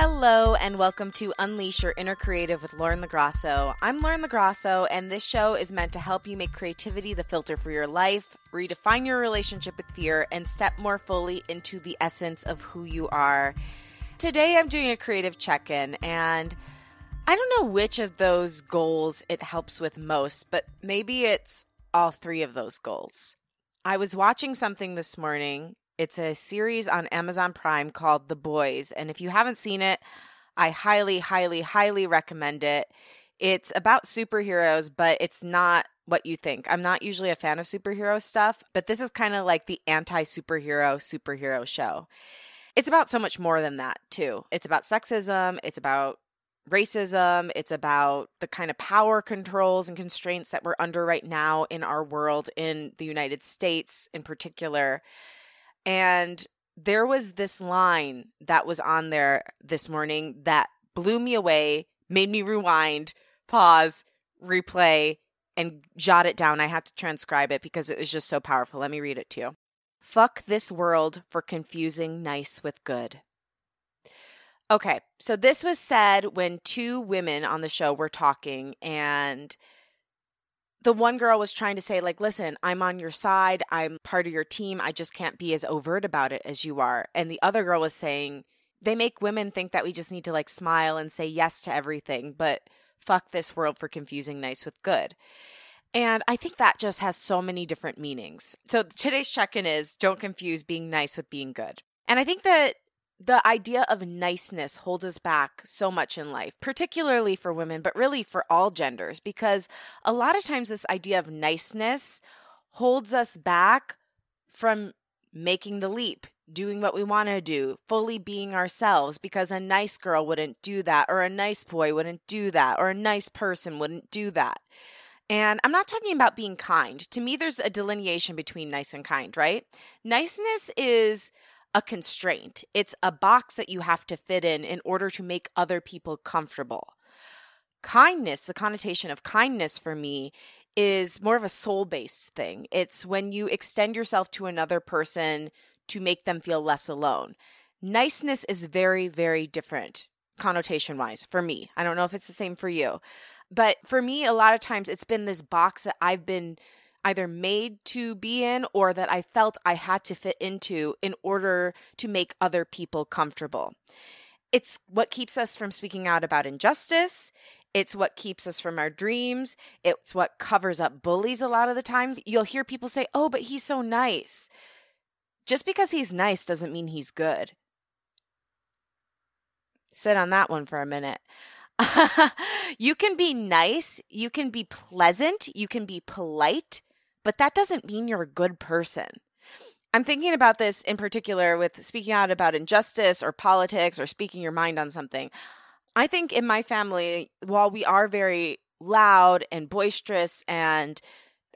Hello, and welcome to Unleash Your Inner Creative with Lauren LaGrasso. I'm Lauren LaGrasso, and this show is meant to help you make creativity the filter for your life, redefine your relationship with fear, and step more fully into the essence of who you are. Today, I'm doing a creative check in, and I don't know which of those goals it helps with most, but maybe it's all three of those goals. I was watching something this morning it's a series on Amazon Prime called The Boys. And if you haven't seen it, I highly, highly, highly recommend it. It's about superheroes, but it's not what you think. I'm not usually a fan of superhero stuff, but this is kind of like the anti superhero superhero show. It's about so much more than that, too. It's about sexism, it's about racism, it's about the kind of power controls and constraints that we're under right now in our world, in the United States in particular. And there was this line that was on there this morning that blew me away, made me rewind, pause, replay, and jot it down. I had to transcribe it because it was just so powerful. Let me read it to you. Fuck this world for confusing nice with good. Okay, so this was said when two women on the show were talking, and the one girl was trying to say like listen i'm on your side. I'm part of your team. I just can't be as overt about it as you are. And the other girl was saying they make women think that we just need to like smile and say yes to everything but fuck this world for confusing nice with good. And i think that just has so many different meanings. So today's check-in is don't confuse being nice with being good. And i think that the idea of niceness holds us back so much in life, particularly for women, but really for all genders, because a lot of times this idea of niceness holds us back from making the leap, doing what we want to do, fully being ourselves, because a nice girl wouldn't do that, or a nice boy wouldn't do that, or a nice person wouldn't do that. And I'm not talking about being kind. To me, there's a delineation between nice and kind, right? Niceness is a constraint. It's a box that you have to fit in in order to make other people comfortable. Kindness, the connotation of kindness for me is more of a soul based thing. It's when you extend yourself to another person to make them feel less alone. Niceness is very, very different connotation wise for me. I don't know if it's the same for you. But for me, a lot of times it's been this box that I've been either made to be in or that I felt I had to fit into in order to make other people comfortable. It's what keeps us from speaking out about injustice. It's what keeps us from our dreams. It's what covers up bullies a lot of the times. You'll hear people say, Oh, but he's so nice. Just because he's nice doesn't mean he's good. Sit on that one for a minute. you can be nice, you can be pleasant, you can be polite, but that doesn't mean you're a good person. I'm thinking about this in particular with speaking out about injustice or politics or speaking your mind on something. I think in my family, while we are very loud and boisterous and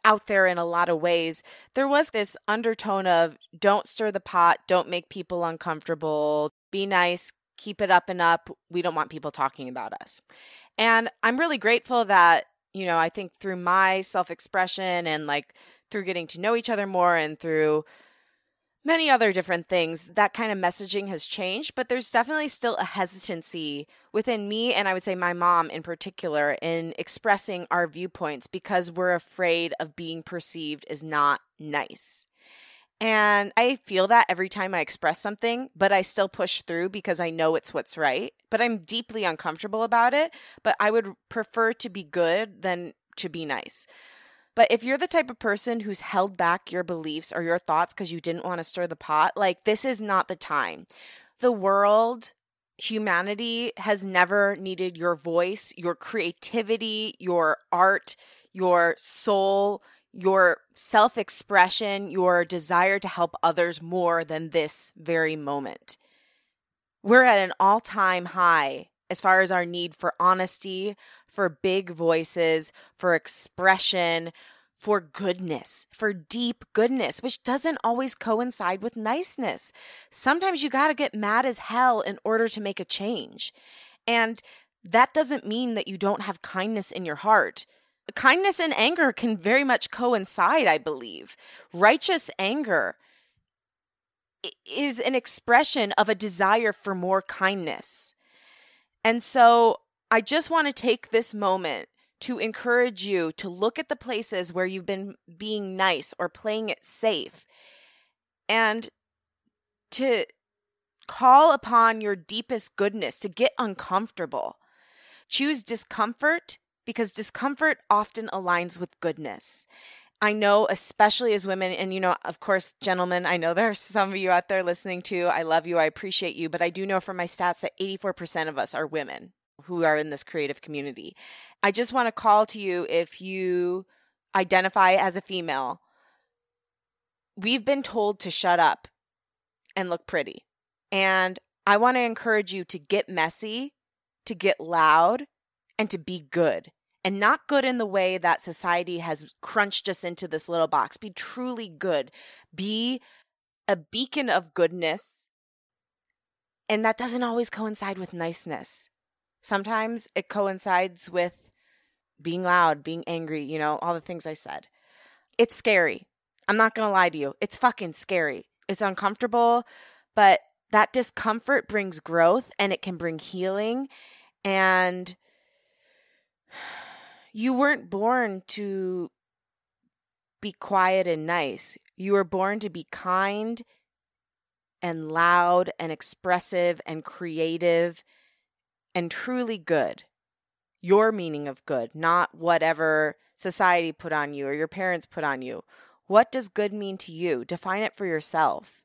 out there in a lot of ways, there was this undertone of don't stir the pot, don't make people uncomfortable, be nice, keep it up and up. We don't want people talking about us. And I'm really grateful that you know, I think through my self expression and like through getting to know each other more and through many other different things, that kind of messaging has changed. But there's definitely still a hesitancy within me, and I would say my mom in particular, in expressing our viewpoints because we're afraid of being perceived as not nice. And I feel that every time I express something, but I still push through because I know it's what's right. But I'm deeply uncomfortable about it. But I would prefer to be good than to be nice. But if you're the type of person who's held back your beliefs or your thoughts because you didn't want to stir the pot, like this is not the time. The world, humanity has never needed your voice, your creativity, your art, your soul, your self expression, your desire to help others more than this very moment. We're at an all time high as far as our need for honesty, for big voices, for expression, for goodness, for deep goodness, which doesn't always coincide with niceness. Sometimes you got to get mad as hell in order to make a change. And that doesn't mean that you don't have kindness in your heart kindness and anger can very much coincide, I believe. Righteous anger is an expression of a desire for more kindness. And so I just want to take this moment to encourage you to look at the places where you've been being nice or playing it safe and to call upon your deepest goodness, to get uncomfortable. Choose discomfort because discomfort often aligns with goodness. I know, especially as women, and you know, of course, gentlemen, I know there are some of you out there listening too. I love you, I appreciate you, but I do know from my stats that 84% of us are women who are in this creative community. I just want to call to you if you identify as a female, we've been told to shut up and look pretty. And I want to encourage you to get messy, to get loud, and to be good. And not good in the way that society has crunched us into this little box. Be truly good. Be a beacon of goodness. And that doesn't always coincide with niceness. Sometimes it coincides with being loud, being angry, you know, all the things I said. It's scary. I'm not going to lie to you. It's fucking scary. It's uncomfortable, but that discomfort brings growth and it can bring healing. And you weren't born to be quiet and nice. You were born to be kind and loud and expressive and creative and truly good. Your meaning of good, not whatever society put on you or your parents put on you. What does good mean to you? Define it for yourself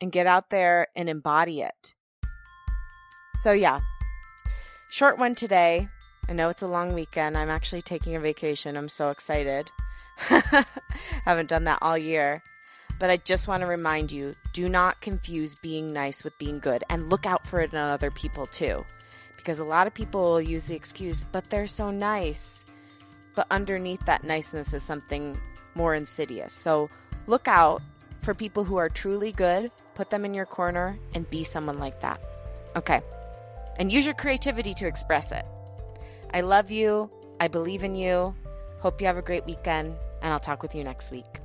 and get out there and embody it. So, yeah, short one today. I know it's a long weekend. I'm actually taking a vacation. I'm so excited. Haven't done that all year. But I just want to remind you do not confuse being nice with being good and look out for it in other people too. Because a lot of people use the excuse, but they're so nice. But underneath that niceness is something more insidious. So look out for people who are truly good, put them in your corner, and be someone like that. Okay. And use your creativity to express it. I love you. I believe in you. Hope you have a great weekend, and I'll talk with you next week.